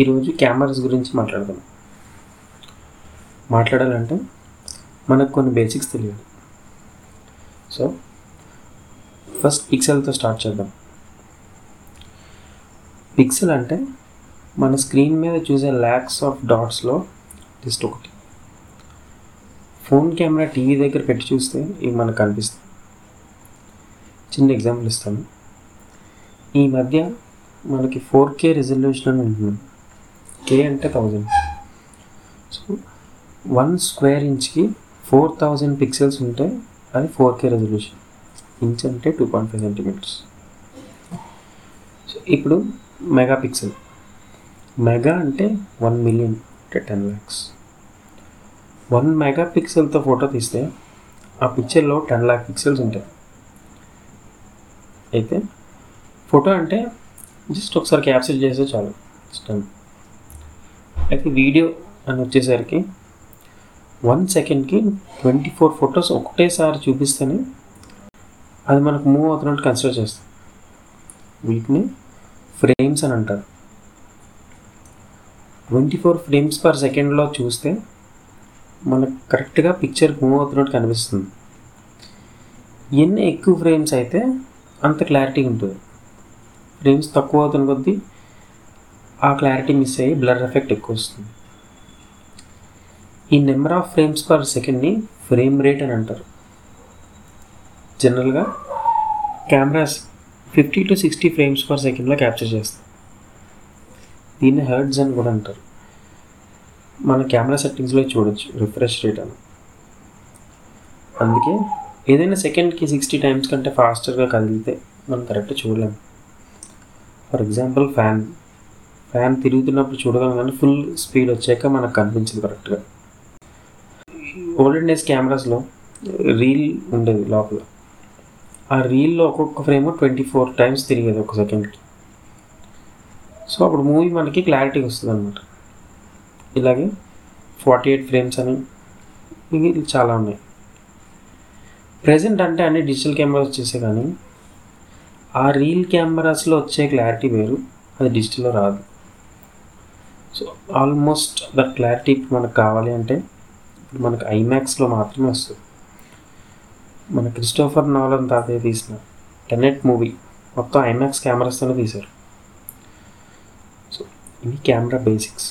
ఈరోజు కెమెరాస్ గురించి మాట్లాడదాం. మాట్లాడాలంటే మనకు కొన్ని బేసిక్స్ తెలియాలి. సో ఫస్ట్ పిక్సెల్తో స్టార్ట్ చేద్దాం. పిక్సెల్ అంటే మన స్క్రీన్ మీద చూసే ల్యాక్స్ ఆఫ్ డాట్స్లో జస్ట్ ఒకటి. ఫోన్ కెమెరా టీవీ దగ్గర పెట్టి చూస్తే ఇవి మనకు కనిపిస్తాయి. చిన్న ఎగ్జాంపుల్ ఇస్తాను. ఈ మధ్య మనకి ఫోర్ కే రిజల్యూషన్ అని ఉంటుంది. కే అంటే థౌజండ్ సో వన్ స్క్వేర్ ఇంచ్కి ఫోర్ థౌజండ్ పిక్సెల్స్ ఉంటే అది ఫోర్ కే రెజల్యూషన్ ఇంచ్ అంటే two point five centimetres so ఇప్పుడు మెగా పిక్సెల్ మెగా అంటే వన్ మిలియన్ అంటే టెన్ ల్యాక్స్ వన్ మెగా పిక్సెల్తో ఫోటో తీస్తే ఆ పిక్చర్లో టెన్ ల్యాక్ పిక్సెల్స్ ఉంటాయి. అయితే ఫోటో అంటే జస్ట్ ఒకసారి క్యాప్చర్ చేస్తే చాలు. ఇష్టం అయితే వీడియో అని వచ్చేసరికి వన్ సెకండ్కి ట్వంటీ ఫోర్ ఫొటోస్ ఒకటేసారి చూపిస్తేనే అది మనకు మూవ్ అవుతున్నట్టు కన్సిడర్ చేస్తాం వీటిని ఫ్రేమ్స్ అని అంటారు. ట్వంటీ ఫోర్ ఫ్రేమ్స్ పర్ సెకండ్లో చూస్తే మనకు కరెక్ట్గా పిక్చర్ మూవ్ అవుతున్నట్టు కనిపిస్తుంది. ఎన్ని ఎక్కువ ఫ్రేమ్స్ అయితే అంత క్లారిటీ ఉంటుంది. ఫ్రేమ్స్ తక్కువ అవుతున్న కొద్దీ ఆ క్లారిటీ మిస్ అయ్యి బ్లర్ ఎఫెక్ట్ ఎక్కువ వస్తుంది. ఈ నెంబర్ ఆఫ్ ఫ్రేమ్స్ పర్ సెకండ్ని ఫ్రేమ్ రేట్ అని అంటారు. జనరల్గా cameras fifty to sixty frames per సెకండ్లో క్యాప్చర్ చేస్తాయి. దీన్ని హర్డ్స్ అని కూడా అంటారు. మన కెమెరా సెట్టింగ్స్లో చూడొచ్చు రిఫ్రెష్ రేట్ అని. అందుకే ఏదైనా సెకండ్కి సిక్స్టీ టైమ్స్ కంటే ఫాస్టర్గా కదిలితే మనం కరెక్ట్ చూడలేము ఫర్ ఎగ్జాంపుల్ ఫ్యాన్ ఫ్యాన్ తిరుగుతున్నప్పుడు చూడగలం కానీ ఫుల్ స్పీడ్ వచ్చాక మనకు కనిపించదు కరెక్ట్గా ఓల్డెన్ డేస్ కెమెరాస్లో రీల్ ఉండేది లోపల. ఆ రీల్లో ఒక్కొక్క ఫ్రేమ్ ట్వంటీ ఫోర్ టైమ్స్ తిరిగేది ఒక సెకండ్కి సో అప్పుడు మూవీ మనకి క్లారిటీ వస్తుంది అనమాట ఇలాగే ఫార్టీ ఎయిట్ ఫ్రేమ్స్ అని ఇవి చాలా ఉన్నాయి. ప్రజెంట్ అంటే అన్ని డిజిటల్ కెమెరాస్ వచ్చేసే కానీ ఆ రీల్ కెమెరాస్లో వచ్చే క్లారిటీ వేరు అది డిజిటల్లో రాదు. సో ఆల్మోస్ట్ ద క్లారిటీ మనకు కావాలి అంటే ఇప్పుడు మనకు ఐమాక్స్లో మాత్రమే వస్తుంది. మన క్రిస్టోఫర్ నాలన్ తాతయ్య తీసిన టెనెట్ మూవీ మొత్తం ఐమాక్స్ కెమెరాస్తోనే తీశారు. సో ఇవి కెమెరా బేసిక్స్